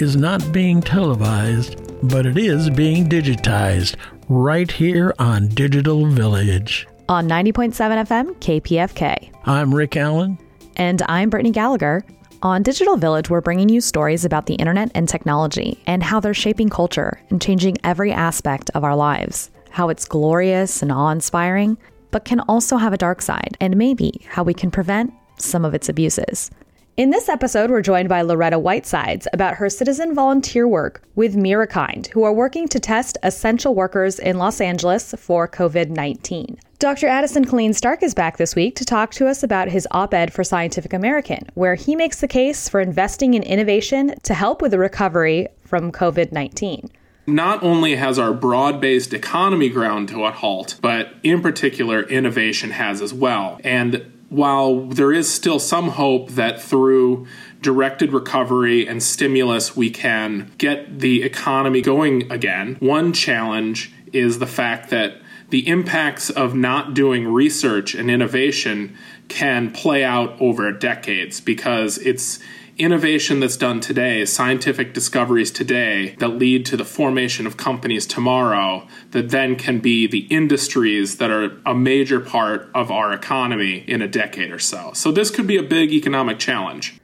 is not being televised, but it is being digitized right here on Digital Village. On 90.7 FM, KPFK. I'm Rick Allen. And I'm Brittney Gallagher. On Digital Village, we're bringing you stories about the internet and technology and how they're shaping culture and changing every aspect of our lives. How it's glorious and awe inspiring, but can also have a dark side, and maybe how we can prevent some of its abuses. In this episode, we're joined by Loretta Whitesides about her citizen volunteer work with Mirakind, who are working to test essential workers in Los Angeles for COVID 19. Dr. Addison Killean Stark is back this week to talk to us about his op ed for Scientific American, where he makes the case for investing in innovation to help with the recovery from COVID 19 not only has our broad based economy ground to a halt, but in particular, innovation has as well. And while there is still some hope that through directed recovery and stimulus we can get the economy going again, one challenge is the fact that the impacts of not doing research and innovation can play out over decades because it's innovation that's done today, scientific discoveries today that lead to the formation of companies tomorrow that then can be the industries that are a major part of our economy in a decade or so. So this could be a big economic challenge.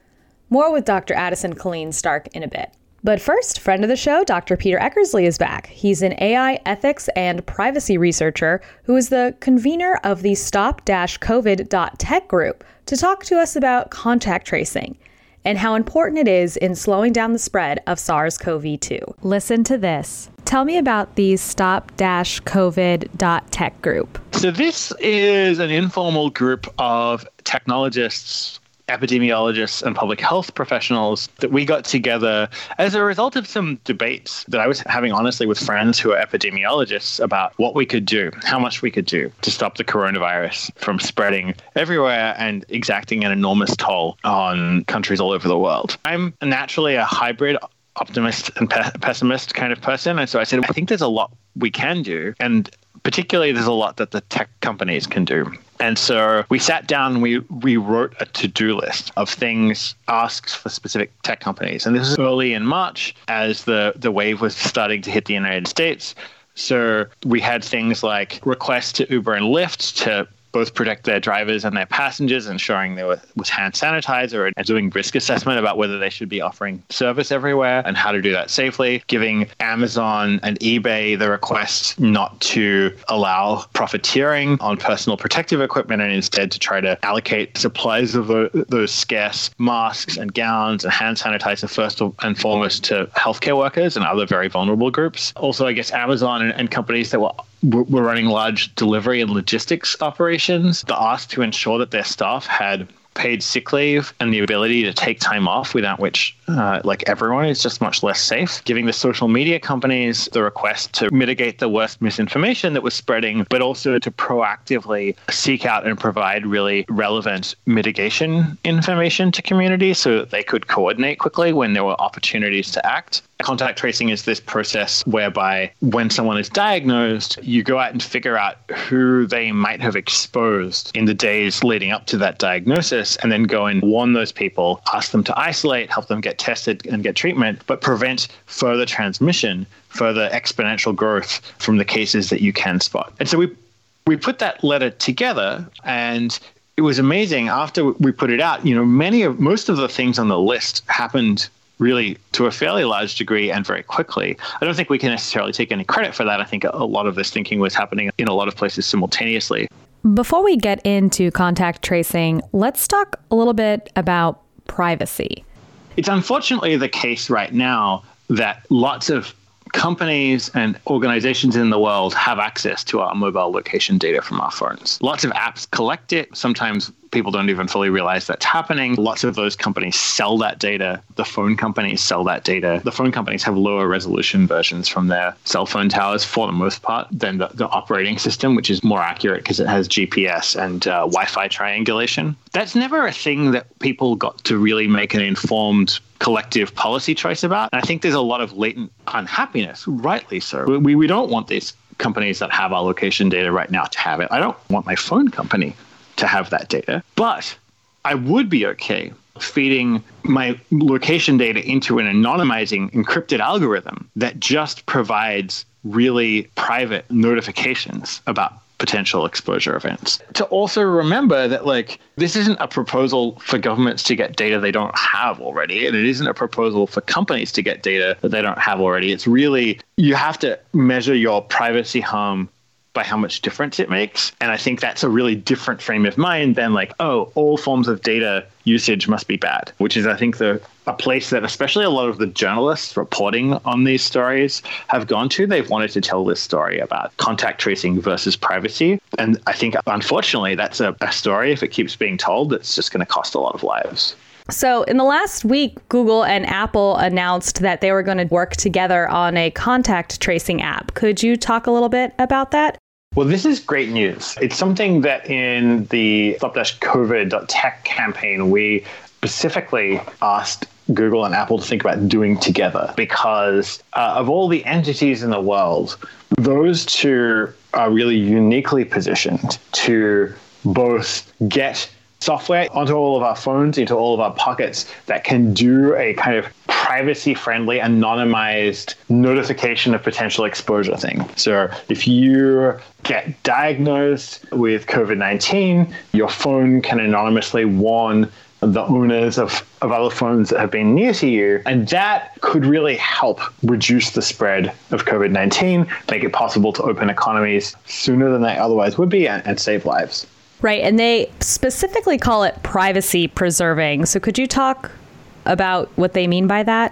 More with Dr. Addison Killean Stark in a bit. But first, friend of the show, Dr. Peter Eckersley is back. He's an AI ethics and privacy researcher who is the convener of the stop-covid.tech group to talk to us about contact tracing and how important it is in slowing down the spread of SARS CoV 2. Listen to this. Tell me about the stop covid.tech group. So, this is an informal group of technologists epidemiologists and public health professionals that we got together as a result of some debates that I was having honestly with friends who are epidemiologists about what we could do, how much we could do to stop the coronavirus from spreading everywhere and exacting an enormous toll on countries all over the world. I'm naturally a hybrid optimist and pe- pessimist kind of person. And so I said, I think there's a lot we can do. And particularly, there's a lot that the tech companies can do. And so we sat down and we, we wrote a to do list of things, asks for specific tech companies. And this was early in March as the, the wave was starting to hit the United States. So we had things like requests to Uber and Lyft to both protect their drivers and their passengers, ensuring there was hand sanitizer and doing risk assessment about whether they should be offering service everywhere and how to do that safely, giving Amazon and eBay the request not to allow profiteering on personal protective equipment and instead to try to allocate supplies of those scarce masks and gowns and hand sanitizer first and foremost to healthcare workers and other very vulnerable groups. Also, I guess Amazon and, and companies that were were running large delivery and logistics operations. The ask to ensure that their staff had paid sick leave and the ability to take time off without which uh, like everyone is just much less safe giving the social media companies the request to mitigate the worst misinformation that was spreading but also to proactively seek out and provide really relevant mitigation information to communities so that they could coordinate quickly when there were opportunities to act Contact tracing is this process whereby when someone is diagnosed, you go out and figure out who they might have exposed in the days leading up to that diagnosis, and then go and warn those people, ask them to isolate, help them get tested and get treatment, but prevent further transmission, further exponential growth from the cases that you can spot. And so we we put that letter together and it was amazing after we put it out you know many of most of the things on the list happened really to a fairly large degree and very quickly. I don't think we can necessarily take any credit for that. I think a lot of this thinking was happening in a lot of places simultaneously. Before we get into contact tracing, let's talk a little bit about privacy. It's unfortunately the case right now that lots of companies and organizations in the world have access to our mobile location data from our phones. Lots of apps collect it. Sometimes people don't even fully realize that's happening. Lots of those companies sell that data. The phone companies sell that data. The phone companies have lower resolution versions from their cell phone towers for the most part than the, the operating system, which is more accurate because it has GPS and uh, Wi Fi triangulation. That's never a thing that people got to really make an informed collective policy choice about. And I think there's a lot of latent unhappiness, rightly so. We, we don't want these companies that have our location data right now to have it. I don't want my phone company to have that data. But I would be okay feeding my location data into an anonymizing encrypted algorithm that just provides really private notifications about potential exposure events. To also remember that like this isn't a proposal for governments to get data they don't have already and it isn't a proposal for companies to get data that they don't have already. It's really you have to measure your privacy harm by how much difference it makes. And I think that's a really different frame of mind than like, oh, all forms of data usage must be bad, which is, I think, the a place that especially a lot of the journalists reporting on these stories have gone to. They've wanted to tell this story about contact tracing versus privacy. And I think, unfortunately, that's a, a story, if it keeps being told, that's just going to cost a lot of lives. So, in the last week, Google and Apple announced that they were going to work together on a contact tracing app. Could you talk a little bit about that? Well, this is great news. It's something that in the stop-covid.tech campaign, we specifically asked Google and Apple to think about doing together because uh, of all the entities in the world, those two are really uniquely positioned to both get software onto all of our phones, into all of our pockets that can do a kind of privacy friendly, anonymized notification of potential exposure thing. So if you get diagnosed with COVID 19, your phone can anonymously warn the owners of, of other phones that have been near to you. And that could really help reduce the spread of COVID 19, make it possible to open economies sooner than they otherwise would be, and, and save lives. Right. And they specifically call it privacy preserving. So could you talk about what they mean by that?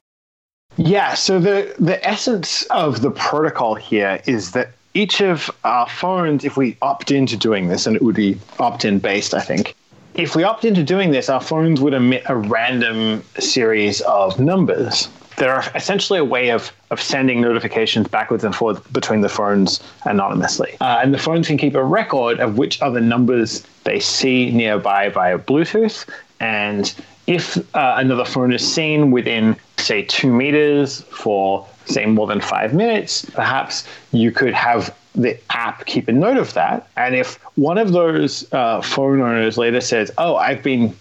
Yeah. So the, the essence of the protocol here is that each of our phones, if we opt into doing this, and it would be opt in based, I think, if we opt into doing this, our phones would emit a random series of numbers that are essentially a way of, of sending notifications backwards and forwards between the phones anonymously. Uh, and the phones can keep a record of which other numbers they see nearby via Bluetooth. And if uh, another phone is seen within, say, two meters for, say, more than five minutes, perhaps you could have the app keep a note of that. And if one of those uh, phone owners later says, "Oh, I've been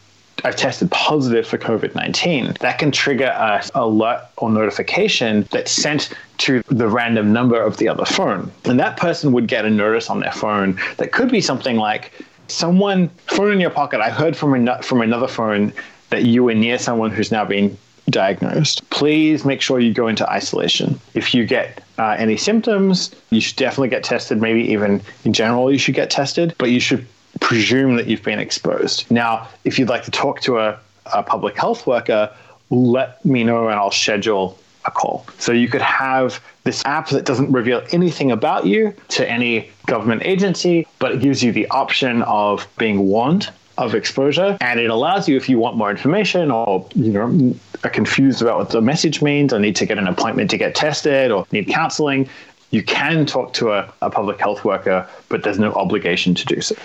I've tested positive for COVID 19, that can trigger a alert or notification that's sent to the random number of the other phone. And that person would get a notice on their phone that could be something like someone, phone in your pocket, I heard from, an- from another phone that you were near someone who's now been diagnosed, please make sure you go into isolation. If you get uh, any symptoms, you should definitely get tested. Maybe even in general, you should get tested, but you should presume that you've been exposed. Now, if you'd like to talk to a, a public health worker, let me know and I'll schedule a call. So you could have this app that doesn't reveal anything about you to any government agency, but it gives you the option of being warned of exposure and it allows you if you want more information or you know are confused about what the message means or need to get an appointment to get tested or need counseling you can talk to a, a public health worker but there's no obligation to do so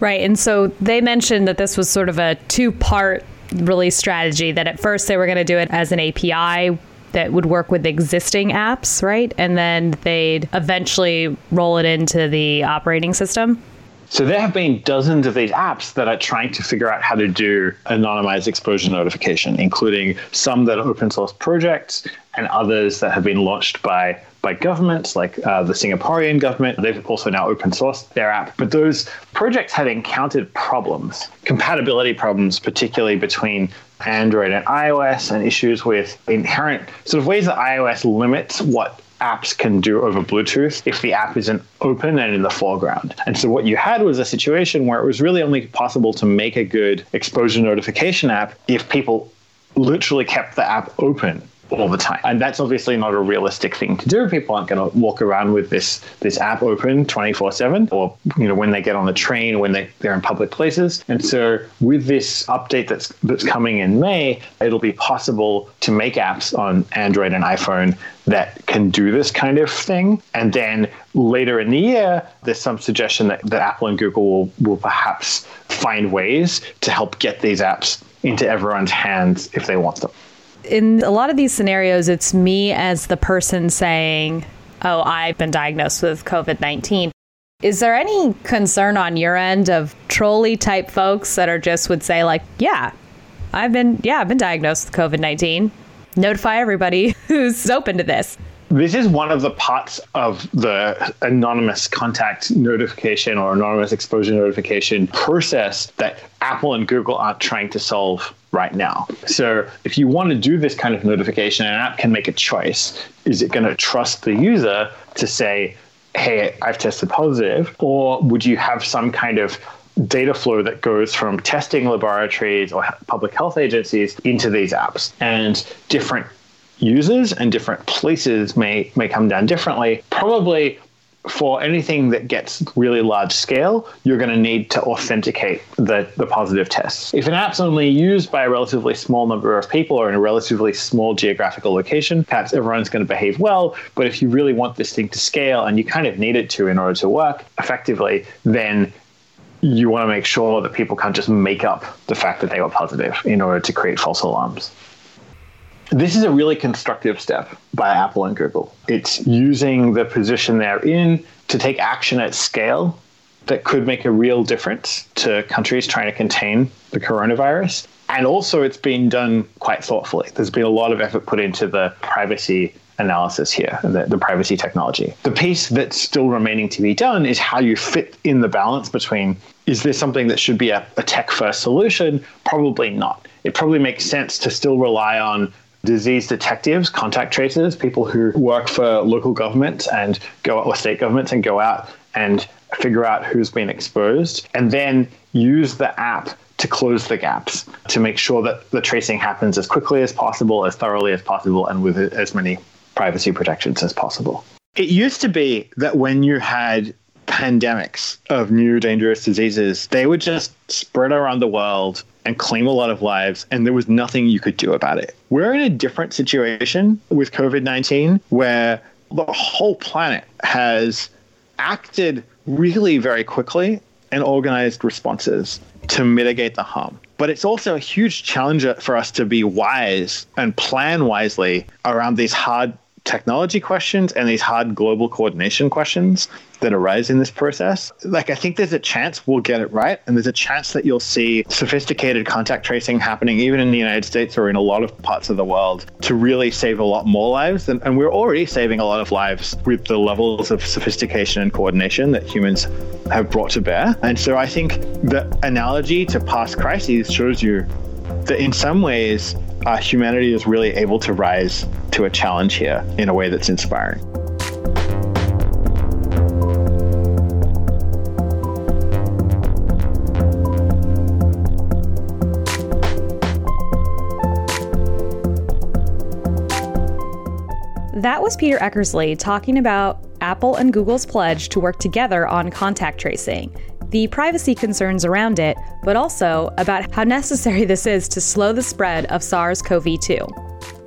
right and so they mentioned that this was sort of a two part release strategy that at first they were going to do it as an api that would work with existing apps right? And then they'd eventually roll it into the operating system so there have been dozens of these apps that are trying to figure out how to do anonymized exposure notification, including some that are open source projects and others that have been launched by by governments like uh, the Singaporean government. They've also now open sourced their app. But those projects have encountered problems, compatibility problems, particularly between Android and iOS, and issues with inherent sort of ways that iOS limits what apps can do over Bluetooth if the app isn't open and in the foreground. And so what you had was a situation where it was really only possible to make a good exposure notification app if people literally kept the app open all the time. And that's obviously not a realistic thing to do. People aren't going to walk around with this this app open 24/7 or you know when they get on the train when they they're in public places. And so with this update that's that's coming in May, it'll be possible to make apps on Android and iPhone that can do this kind of thing. And then later in the year, there's some suggestion that, that Apple and Google will, will perhaps find ways to help get these apps into everyone's hands if they want them in a lot of these scenarios, it's me as the person saying, Oh, I've been diagnosed with COVID 19. Is there any concern on your end of trolley type folks that are just would say like, yeah, I've been yeah, I've been diagnosed with COVID-19. Notify everybody who's open to this. This is one of the parts of the anonymous contact notification or anonymous exposure notification process that Apple and Google aren't trying to solve right now. So, if you want to do this kind of notification, an app can make a choice. Is it going to trust the user to say, hey, I've tested positive? Or would you have some kind of data flow that goes from testing laboratories or public health agencies into these apps? And different users and different places may may come down differently. Probably for anything that gets really large scale, you're going to need to authenticate the, the positive tests. If an app's only used by a relatively small number of people or in a relatively small geographical location, perhaps everyone's going to behave well. But if you really want this thing to scale and you kind of need it to in order to work effectively, then you want to make sure that people can't just make up the fact that they were positive in order to create false alarms. This is a really constructive step by Apple and Google. It's using the position they're in to take action at scale that could make a real difference to countries trying to contain the coronavirus. And also, it's been done quite thoughtfully. There's been a lot of effort put into the privacy analysis here, the, the privacy technology. The piece that's still remaining to be done is how you fit in the balance between is this something that should be a, a tech first solution? Probably not. It probably makes sense to still rely on disease detectives, contact tracers, people who work for local government and go out or state governments and go out and figure out who's been exposed, and then use the app to close the gaps to make sure that the tracing happens as quickly as possible, as thoroughly as possible, and with as many privacy protections as possible. It used to be that when you had pandemics of new dangerous diseases, they would just spread around the world and claim a lot of lives, and there was nothing you could do about it. We're in a different situation with COVID 19 where the whole planet has acted really very quickly and organized responses to mitigate the harm. But it's also a huge challenge for us to be wise and plan wisely around these hard technology questions and these hard global coordination questions that arise in this process. Like, I think there's a chance we'll get it right, and there's a chance that you'll see sophisticated contact tracing happening even in the United States or in a lot of parts of the world to really save a lot more lives. And, and we're already saving a lot of lives with the levels of sophistication and coordination that humans have brought to bear. And so I think the analogy to past crises shows you that in some ways, uh, humanity is really able to rise to a challenge here in a way that's inspiring. That was Peter Eckersley talking about Apple and Google's pledge to work together on contact tracing, the privacy concerns around it, but also about how necessary this is to slow the spread of SARS CoV 2.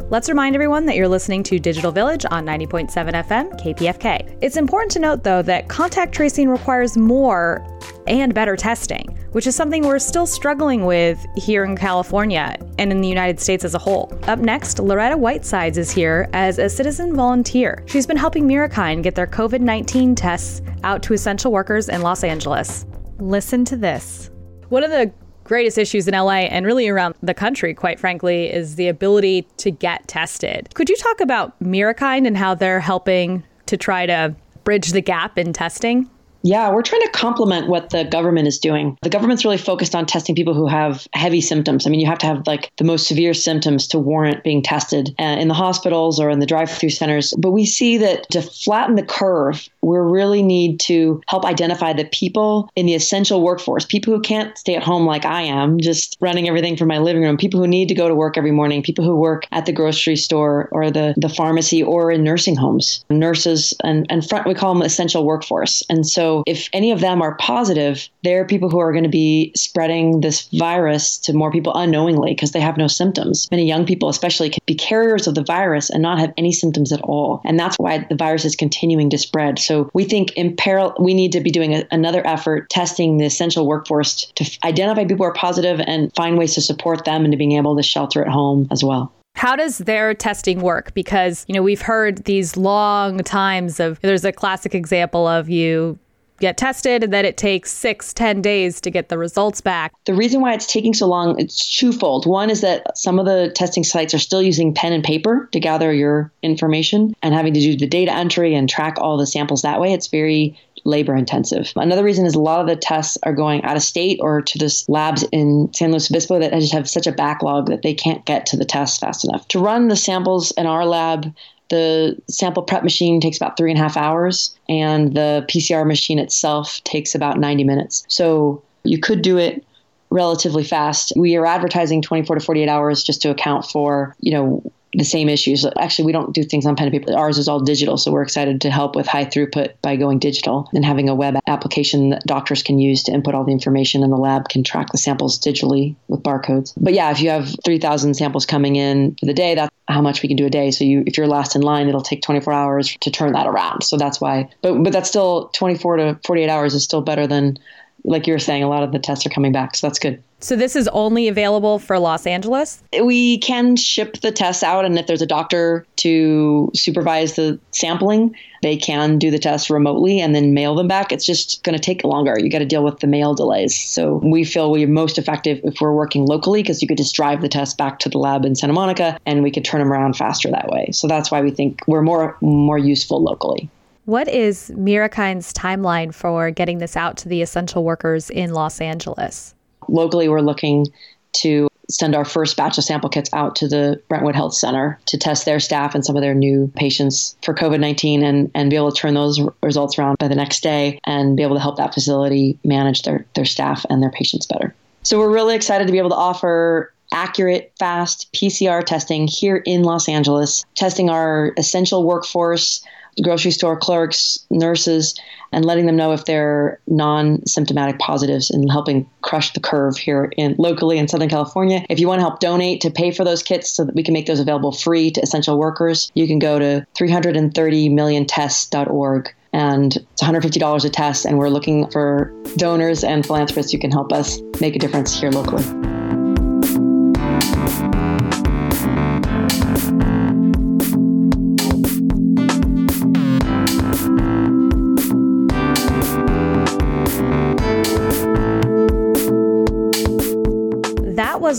Let's remind everyone that you're listening to Digital Village on 90.7 FM KPFK. It's important to note, though, that contact tracing requires more and better testing which is something we're still struggling with here in California and in the United States as a whole. Up next, Loretta Whitesides is here as a citizen volunteer. She's been helping Mirakind get their COVID 19 tests out to essential workers in Los Angeles. Listen to this. One of the greatest issues in LA and really around the country, quite frankly, is the ability to get tested. Could you talk about Mirakind and how they're helping to try to bridge the gap in testing? Yeah, we're trying to complement what the government is doing. The government's really focused on testing people who have heavy symptoms. I mean, you have to have like the most severe symptoms to warrant being tested uh, in the hospitals or in the drive through centers. But we see that to flatten the curve, we really need to help identify the people in the essential workforce, people who can't stay at home like I am, just running everything from my living room, people who need to go to work every morning, people who work at the grocery store or the, the pharmacy or in nursing homes, nurses and, and front, we call them essential workforce. And so so if any of them are positive, they're people who are going to be spreading this virus to more people unknowingly because they have no symptoms. Many young people, especially, can be carriers of the virus and not have any symptoms at all. And that's why the virus is continuing to spread. So we think in parallel, we need to be doing a, another effort testing the essential workforce to identify people who are positive and find ways to support them into being able to shelter at home as well. How does their testing work? Because, you know, we've heard these long times of there's a classic example of you get tested and then it takes six, ten days to get the results back. The reason why it's taking so long, it's twofold. One is that some of the testing sites are still using pen and paper to gather your information and having to do the data entry and track all the samples that way. It's very labor intensive. Another reason is a lot of the tests are going out of state or to this labs in San Luis Obispo that just have such a backlog that they can't get to the tests fast enough. To run the samples in our lab, the sample prep machine takes about three and a half hours, and the PCR machine itself takes about 90 minutes. So you could do it relatively fast. We are advertising 24 to 48 hours just to account for, you know, the same issues. Actually, we don't do things on pen and paper. Ours is all digital, so we're excited to help with high throughput by going digital and having a web application that doctors can use to input all the information and the lab can track the samples digitally with barcodes. But yeah, if you have 3,000 samples coming in for the day, that's how much we can do a day. So you, if you're last in line, it'll take 24 hours to turn that around. So that's why, but, but that's still 24 to 48 hours is still better than, like you were saying, a lot of the tests are coming back. So that's good. So this is only available for Los Angeles? We can ship the tests out, and if there's a doctor to supervise the sampling, they can do the tests remotely and then mail them back. It's just going to take longer. You got to deal with the mail delays. So we feel we're most effective if we're working locally because you could just drive the test back to the lab in Santa Monica and we could turn them around faster that way. So that's why we think we're more more useful locally. What is Mirakind's timeline for getting this out to the essential workers in Los Angeles? locally, we're looking to send our first batch of sample kits out to the Brentwood Health Center to test their staff and some of their new patients for COVID 19 and, and be able to turn those results around by the next day and be able to help that facility manage their, their staff and their patients better. So we're really excited to be able to offer accurate, fast PCR testing here in Los Angeles, testing our essential workforce grocery store clerks, nurses, and letting them know if they're non-symptomatic positives and helping crush the curve here in locally in Southern California. If you want to help donate to pay for those kits so that we can make those available free to essential workers, you can go to 330milliontests.org and it's $150 a test and we're looking for donors and philanthropists who can help us make a difference here locally.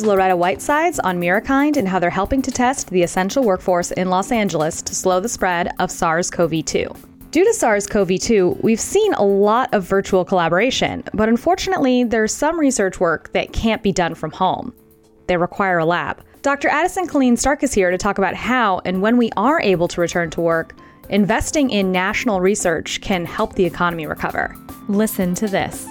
Was Loretta Whitesides on Mirakind and how they're helping to test the essential workforce in Los Angeles to slow the spread of SARS CoV 2. Due to SARS CoV 2, we've seen a lot of virtual collaboration, but unfortunately, there's some research work that can't be done from home. They require a lab. Dr. Addison Killean Stark is here to talk about how and when we are able to return to work, investing in national research can help the economy recover. Listen to this.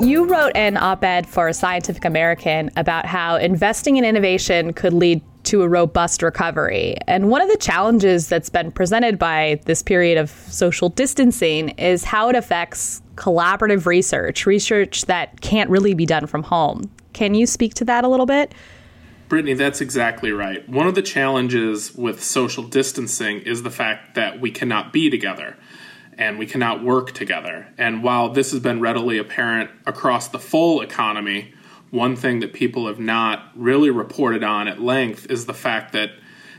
You wrote an op ed for Scientific American about how investing in innovation could lead to a robust recovery. And one of the challenges that's been presented by this period of social distancing is how it affects collaborative research, research that can't really be done from home. Can you speak to that a little bit? Brittney, that's exactly right. One of the challenges with social distancing is the fact that we cannot be together and we cannot work together. And while this has been readily apparent across the full economy, one thing that people have not really reported on at length is the fact that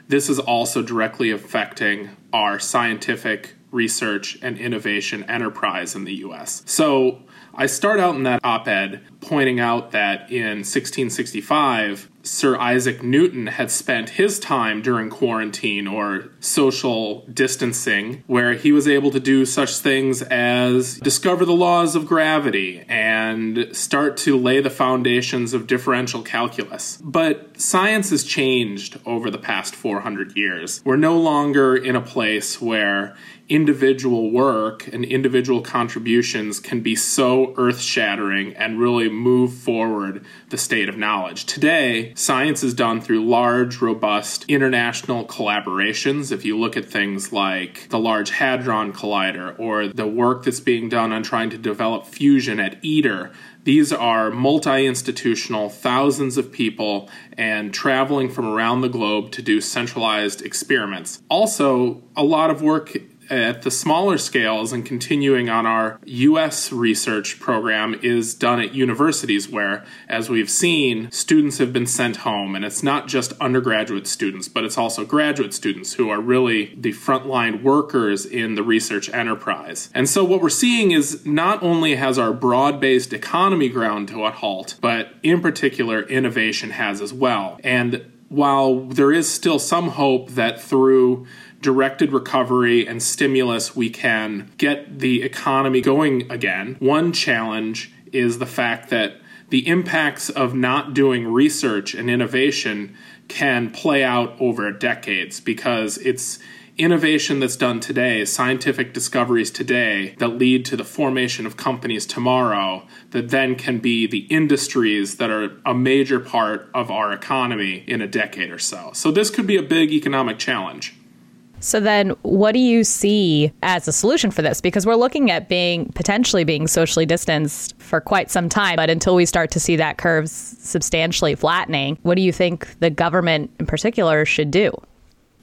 this is also directly affecting our scientific research and innovation enterprise in the US. So I start out in that op ed pointing out that in 1665, Sir Isaac Newton had spent his time during quarantine or social distancing, where he was able to do such things as discover the laws of gravity and start to lay the foundations of differential calculus. But science has changed over the past 400 years. We're no longer in a place where individual work and individual contributions can be so earth shattering and really move forward the state of knowledge. Today, science is done through large, robust international collaborations. If you look at things like the Large Hadron Collider or the work that's being done on trying to develop fusion at ITER, these are multi institutional, thousands of people, and traveling from around the globe to do centralized experiments. Also, a lot of work at the smaller scales and continuing on our US research program is done at universities where, as we've seen, students have been sent home. And it's not just undergraduate students, but it's also graduate students who are really the frontline workers in the research enterprise. And so what we're seeing is not only has our broad based economy ground to a halt, but in particular, innovation has as well. And while there is still some hope that through directed recovery and stimulus, we can get the economy going again. One challenge is the fact that the impacts of not doing research and innovation can play out over decades because it's innovation that's done today, scientific discoveries today that lead to the formation of companies tomorrow that then can be the industries that are a major part of our economy in a decade or so. So this could be a big economic challenge. So then what do you see as a solution for this? Because we're looking at being potentially being socially distanced for quite some time, but until we start to see that curve substantially flattening, what do you think the government in particular should do?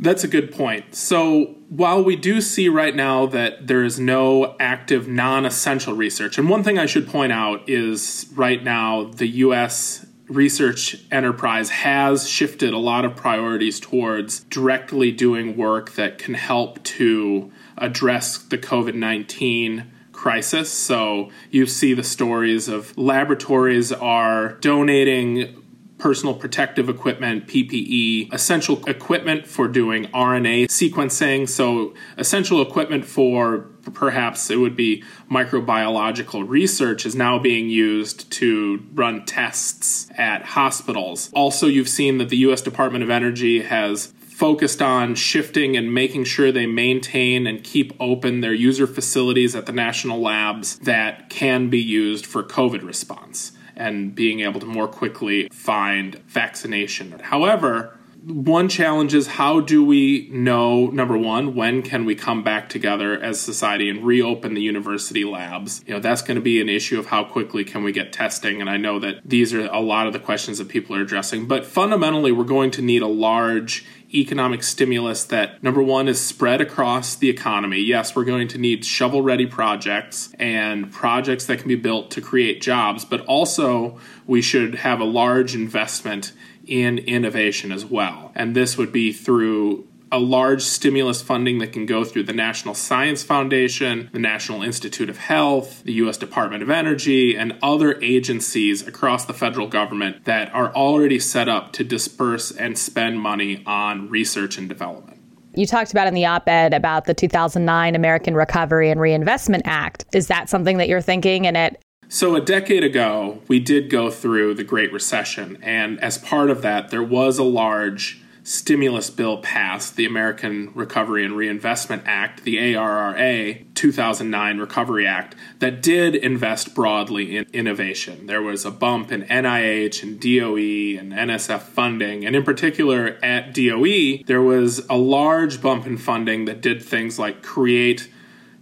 That's a good point. So, while we do see right now that there is no active non essential research, and one thing I should point out is right now the US research enterprise has shifted a lot of priorities towards directly doing work that can help to address the COVID 19 crisis. So you see the stories of laboratories are donating personal protective equipment, PPE, essential equipment for doing RNA sequencing. So, essential equipment for perhaps it would be microbiological research is now being used to run tests at hospitals. Also, you've seen that the US Department of Energy has focused on shifting and making sure they maintain and keep open their user facilities at the national labs that can be used for COVID response and being able to more quickly find vaccination. However, one challenge is how do we know number one when can we come back together as society and reopen the university labs you know that's going to be an issue of how quickly can we get testing and i know that these are a lot of the questions that people are addressing but fundamentally we're going to need a large economic stimulus that number one is spread across the economy. Yes, we're going to need shovel ready projects and projects that can be built to create jobs, but also we should have a large investment in innovation as well. And this would be through a large stimulus funding that can go through the National Science Foundation, the National Institute of Health, the U.S. Department of Energy, and other agencies across the federal government that are already set up to disperse and spend money on research and development. You talked about in the op ed about the 2009 American Recovery and Reinvestment Act. Is that something that you're thinking? And it so, a decade ago, we did go through the Great Recession, and as part of that, there was a large stimulus bill passed, the American Recovery and Reinvestment Act, the ARRA 2009 Recovery Act, that did invest broadly in innovation. There was a bump in NIH and DOE and NSF funding, and in particular at DOE, there was a large bump in funding that did things like create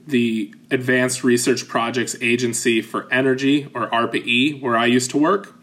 the Advanced Research Projects Agency for Energy, or ARPA-E, where I used to work.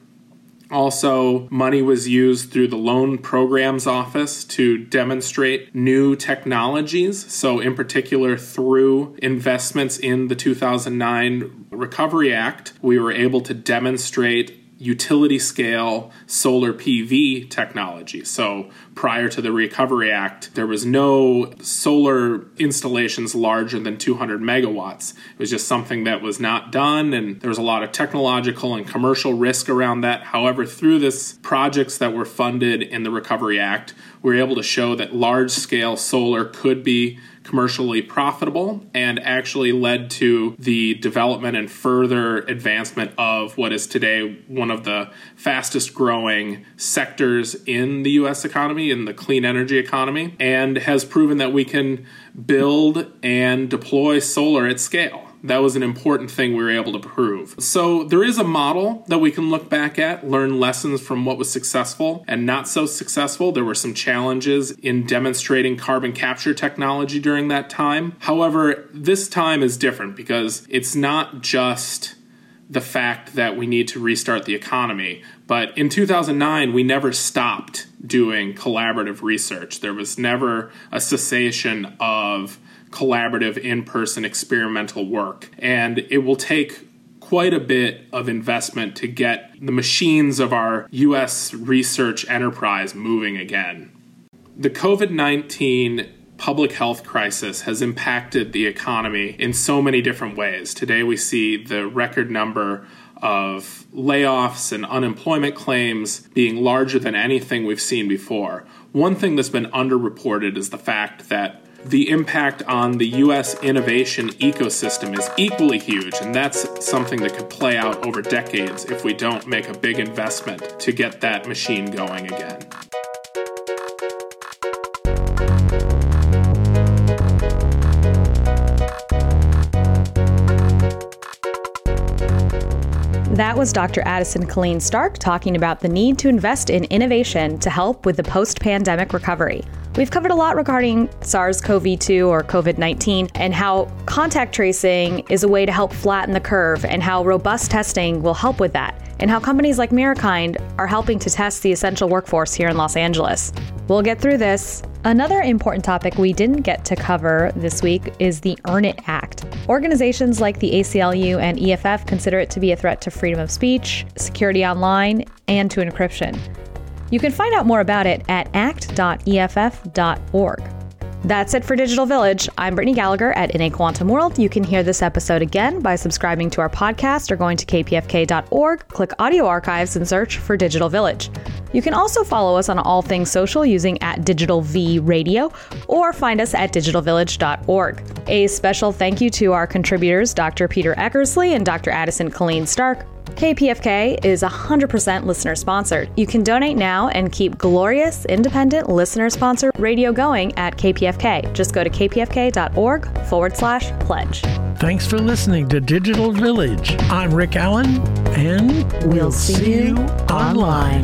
Also, money was used through the Loan Programs Office to demonstrate new technologies. So, in particular, through investments in the 2009 Recovery Act, we were able to demonstrate utility scale solar PV technology. So prior to the Recovery Act, there was no solar installations larger than 200 megawatts. It was just something that was not done, and there was a lot of technological and commercial risk around that. However, through this projects that were funded in the Recovery Act, we were able to show that large scale solar could be commercially profitable and actually led to the development and further advancement of what is today one of the fastest growing sectors in the US economy, in the clean energy economy, and has proven that we can build and deploy solar at scale that was an important thing we were able to prove. So there is a model that we can look back at, learn lessons from what was successful and not so successful. There were some challenges in demonstrating carbon capture technology during that time. However, this time is different because it's not just the fact that we need to restart the economy. But in 2009, we never stopped doing collaborative research. There was never a cessation of collaborative in person experimental work. And it will take quite a bit of investment to get the machines of our U.S. research enterprise moving again. The COVID 19 public health crisis has impacted the economy in so many different ways. Today, we see the record number of layoffs and unemployment claims being larger than anything we've seen before. One thing that's been underreported is the fact that the impact on the US innovation ecosystem is equally huge, and that's something that could play out over decades if we don't make a big investment to get that machine going again. That was Dr. Addison Killean Stark talking about the need to invest in innovation to help with the post pandemic recovery. We've covered a lot regarding SARS CoV 2 or COVID 19 and how contact tracing is a way to help flatten the curve and how robust testing will help with that, and how companies like Mirakind are helping to test the essential workforce here in Los Angeles. We'll get through this. Another important topic we didn't get to cover this week is the Earn It Act. Organizations like the ACLU and EFF consider it to be a threat to freedom of speech, security online, and to encryption. You can find out more about it at act.eff.org. That's it for Digital Village. I'm Brittney Gallagher at In a Quantum World. You can hear this episode again by subscribing to our podcast or going to kpfk.org, click audio archives, and search for Digital Village. You can also follow us on all things social using at Digital V Radio or find us at digitalvillage.org. A special thank you to our contributors, Dr. Peter Eckersley and Dr. Addison Killean Stark. KPFK is 100% listener sponsored. You can donate now and keep glorious, independent, listener sponsored radio going at KPFK. Just go to kpfk.org forward slash pledge. Thanks for listening to Digital Village. I'm Rick Allen, and we'll, We'll see you online.